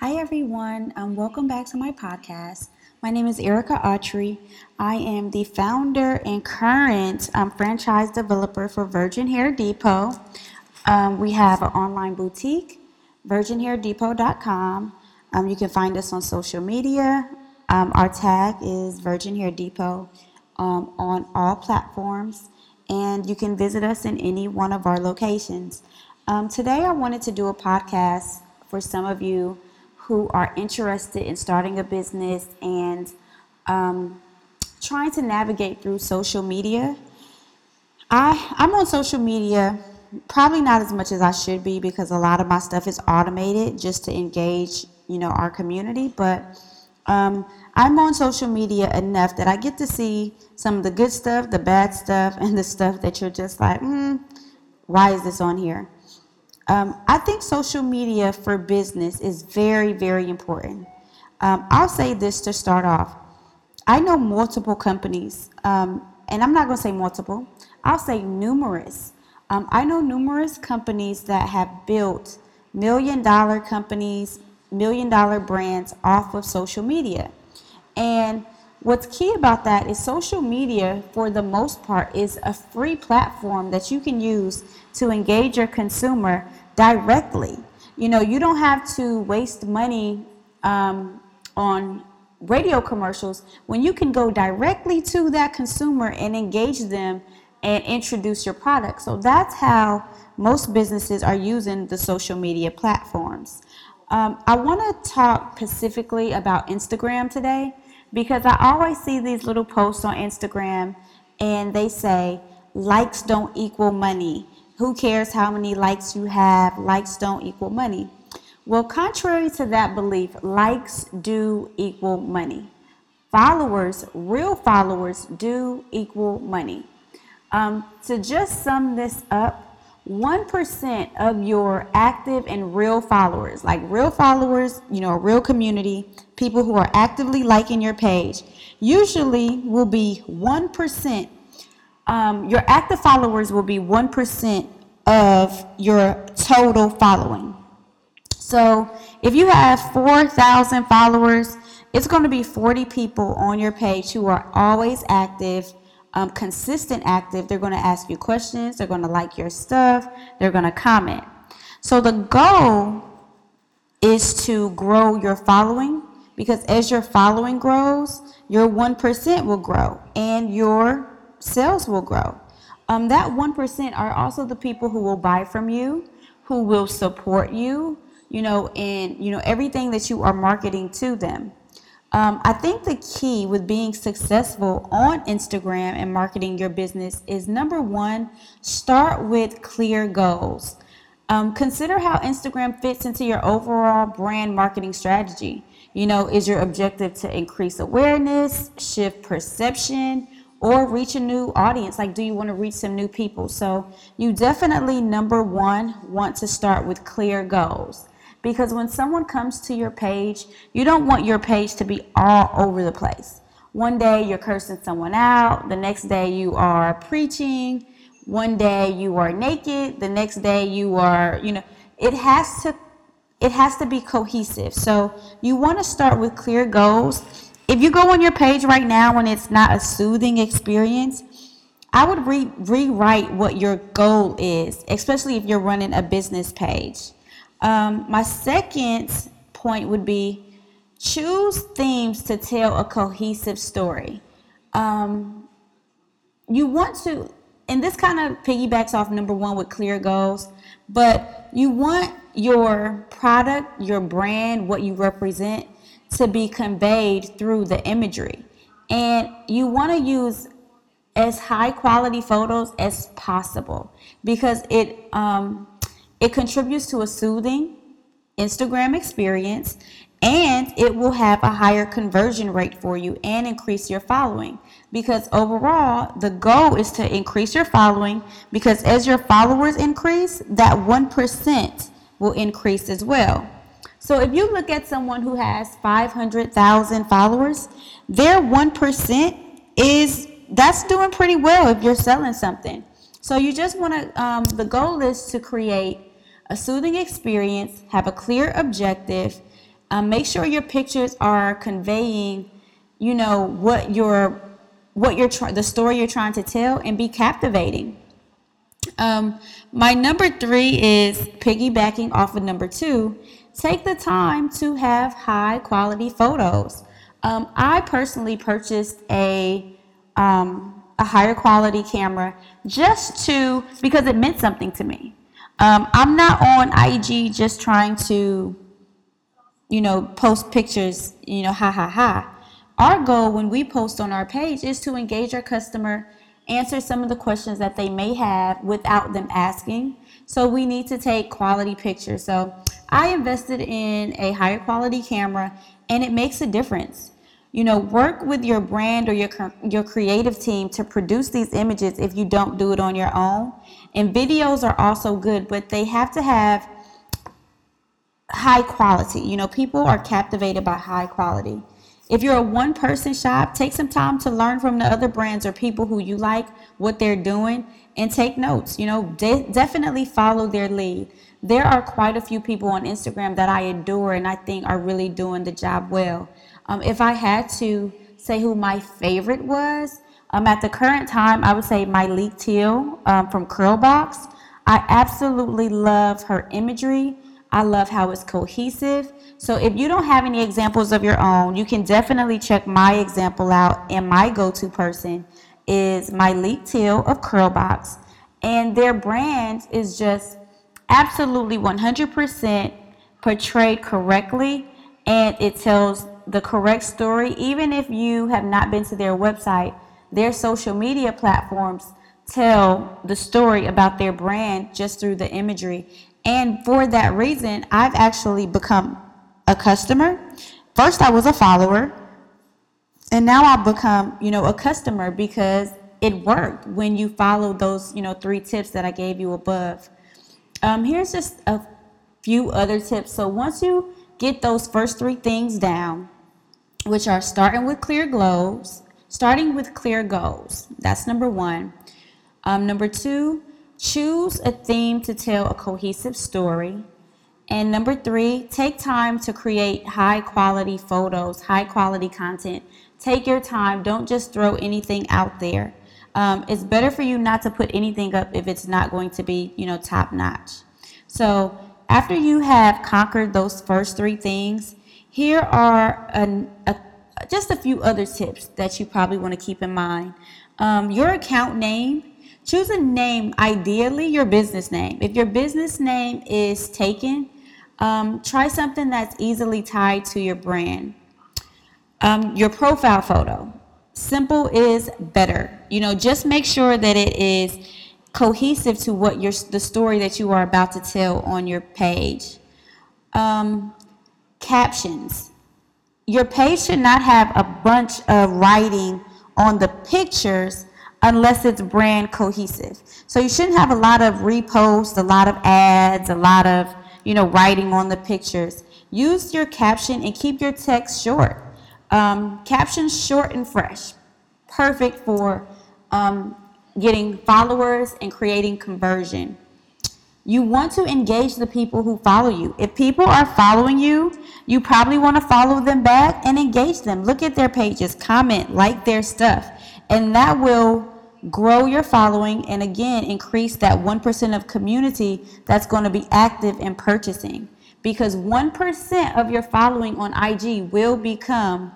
Hi, everyone. Um, welcome back to my podcast. My name is Erica Autry. I am the founder and current um, franchise developer for Virgin Hair Depot. Um, we have an online boutique, virginhairdepot.com. Um, you can find us on social media. Um, our tag is Virgin Hair Depot um, on all platforms, and you can visit us in any one of our locations. Um, today, I wanted to do a podcast for some of you who are interested in starting a business and um, trying to navigate through social media. I, I'm on social media probably not as much as I should be because a lot of my stuff is automated just to engage, you know, our community. But um, I'm on social media enough that I get to see some of the good stuff, the bad stuff, and the stuff that you're just like, hmm, why is this on here? Um, I think social media for business is very, very important. Um, I'll say this to start off. I know multiple companies, um, and I'm not going to say multiple, I'll say numerous. Um, I know numerous companies that have built million dollar companies, million dollar brands off of social media. And what's key about that is social media, for the most part, is a free platform that you can use to engage your consumer directly. You know, you don't have to waste money um, on radio commercials when you can go directly to that consumer and engage them and introduce your product. So that's how most businesses are using the social media platforms. Um, I want to talk specifically about Instagram today because I always see these little posts on Instagram and they say, likes don't equal money. Who cares how many likes you have? Likes don't equal money. Well, contrary to that belief, likes do equal money. Followers, real followers, do equal money. Um, to just sum this up, 1% of your active and real followers, like real followers, you know, a real community, people who are actively liking your page, usually will be 1% um, your active followers will be 1% of your total following. So if you have 4,000 followers, it's going to be 40 people on your page who are always active, um, consistent active. They're going to ask you questions, they're going to like your stuff, they're going to comment. So the goal is to grow your following because as your following grows, your 1% will grow and your sales will grow. Um, that 1% are also the people who will buy from you, who will support you, you know, and, you know, everything that you are marketing to them. Um, I think the key with being successful on Instagram and marketing your business is number one, start with clear goals. Um, consider how Instagram fits into your overall brand marketing strategy. You know, is your objective to increase awareness, shift perception, or reach a new audience? Like do you want to reach some new people? So you definitely number one want to start with clear goals. Because when someone comes to your page you don't want your page to be all over the place. One day you're cursing someone out the next day you are preaching one day you are naked the next day you are you know it has to it has to be cohesive so you want to start with clear goals if you go on your page right now and it's not a soothing experience, I would re- rewrite what your goal is, especially if you're running a business page. Um, my second point would be choose themes to tell a cohesive story. Um, you want to, and this kind of piggybacks off number one with clear goals, but you want your product, your brand, what you represent to be conveyed through the imagery. And you want to use as high quality photos as possible because it um, it contributes to a soothing Instagram experience and it will have a higher conversion rate for you and increase your following. Because overall the goal is to increase your following. Because as your followers increase that 1% will increase as well. So if you look at someone who has 500,000 followers, their 1% is that's doing pretty well if you're selling something. So you just want to, um, the goal is to create a soothing experience, have a clear objective, Um, make sure your pictures are conveying, you know, what your what you're trying, the story you're trying to tell, and be captivating. Um, my number three is piggybacking off of number two. Take the time to have high quality photos. Um, I personally purchased a um, a higher quality camera just to because it meant something to me. Um, I'm not on IG just trying to, you know, post pictures, you know, ha ha ha. Our goal when we post on our page is to engage our customer, answer some of the questions that they may have without them asking. So we need to take quality pictures. So I invested in a higher quality camera and it makes a difference. You know, work with your brand or your your creative team to produce these images if you don't do it on your own. And videos are also good, but they have to have high quality. You know, people are captivated by high quality. If you're a one person shop, take some time to learn from the other brands or people who you like, what they're doing, and take notes. You know, de- definitely follow their lead. There are quite a few people on Instagram that I adore and I think are really doing the job well. Um, if I had to say who my favorite was, um, at the current time, I would say Myleik Teele um, from Curlbox. I absolutely love her imagery. I love how it's cohesive. So if you don't have any examples of your own, you can definitely check my example out. And my go-to person is Myleik Teele of Curlbox. And their brand is just absolutely 100% portrayed correctly. And it tells the correct story, even if you have not been to their website, their social media platforms tell the story about their brand just through the imagery. And for that reason, I've actually become a customer. First, I was a follower, and now I've become, you know, a customer because it worked when you follow those, you know, three tips that I gave you above. Um, here's just a few other tips. So once you get those first three things down, which are starting with clear goals, starting with clear goals. That's number one. Um, number two, choose a theme to tell a cohesive story. And number three, take time to create high quality photos, high quality content. Take your time. Don't just throw anything out there. Um, it's better for you not to put anything up if it's not going to be, you know, top notch. So after you have conquered those first three things, here are an, a, just a few other tips that you probably want to keep in mind. Um, your account name, choose a name, ideally your business name. If your business name is taken, um, try something that's easily tied to your brand. Um, your profile photo, simple is better. You know, just make sure that it is cohesive to what your the story that you are about to tell on your page. Um, captions. Your page should not have a bunch of writing on the pictures unless it's brand cohesive. So you shouldn't have a lot of reposts, a lot of ads, a lot of, you know, writing on the pictures. Use your caption and keep your text short. Um, captions short and fresh. Perfect for um, getting followers and creating conversion. You want to engage the people who follow you. If people are following you, you probably want to follow them back and engage them. Look at their pages, comment, like their stuff. And that will grow your following and again increase that 1% of community that's going to be active in purchasing. Because 1% of your following on IG will become,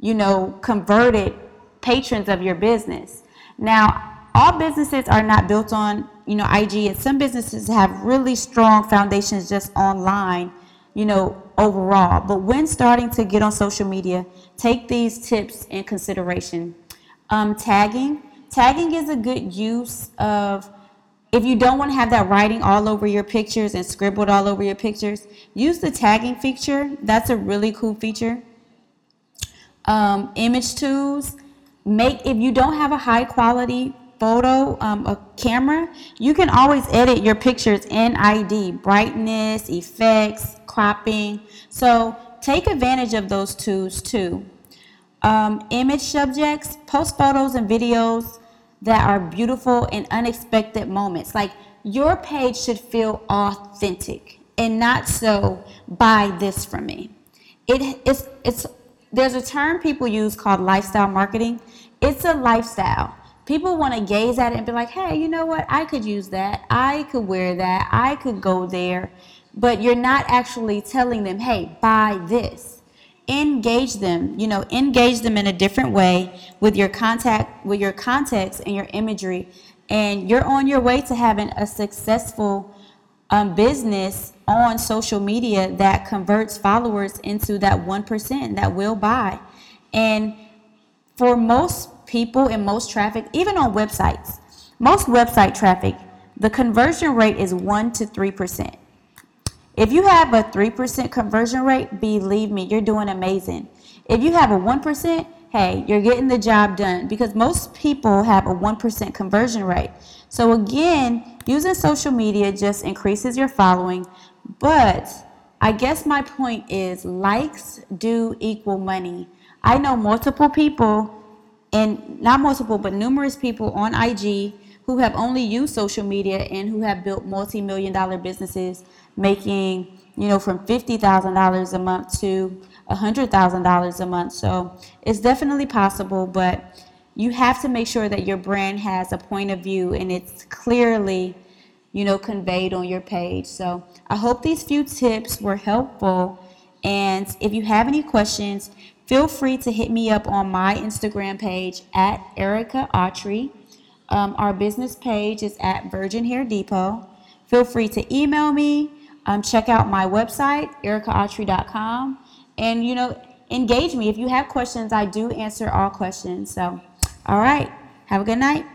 you know, converted patrons of your business. Now, all businesses are not built on you know IG, and some businesses have really strong foundations just online, you know, overall. But when starting to get on social media, take these tips in consideration. Um, tagging, tagging is a good use of. If you don't want to have that writing all over your pictures and scribbled all over your pictures, use the tagging feature. That's a really cool feature. Um, image tools. Make if you don't have a high quality photo, um, a camera, you can always edit your pictures in IG, brightness, effects, cropping. So take advantage of those tools too. Um, image subjects, post photos and videos that are beautiful and unexpected moments. Like your page should feel authentic and not so buy this from me. it it's it's there's a term people use called lifestyle marketing. It's a lifestyle. People want to gaze at it and be like, "Hey, you know what? I could use that. I could wear that. I could go there." But you're not actually telling them, "Hey, buy this." Engage them, you know, engage them in a different way with your contact with your context and your imagery and you're on your way to having a successful um, business on social media that converts followers into that 1% that will buy. And for most people and most traffic, even on websites, most website traffic, the conversion rate is 1 to 3%. If you have a 3% conversion rate, believe me, you're doing amazing. If you have a 1%, hey, you're getting the job done because most people have a 1% conversion rate. So, again, using social media just increases your following, but I guess my point is likes do equal money. I know multiple people, and not multiple, but numerous people on IG who have only used social media and who have built multi-million dollar businesses making, you know, from $50,000 a month to $100,000 a month. So it's definitely possible, but you have to make sure that your brand has a point of view and it's clearly, you know, conveyed on your page. So I hope these few tips were helpful. And if you have any questions, feel free to hit me up on my Instagram page at Erica Autry. Um, our business page is at Virgin Hair Depot. Feel free to email me. Um, check out my website, ericaautry.com. And, you know, engage me. If you have questions, I do answer all questions. So, all right. Have a good night.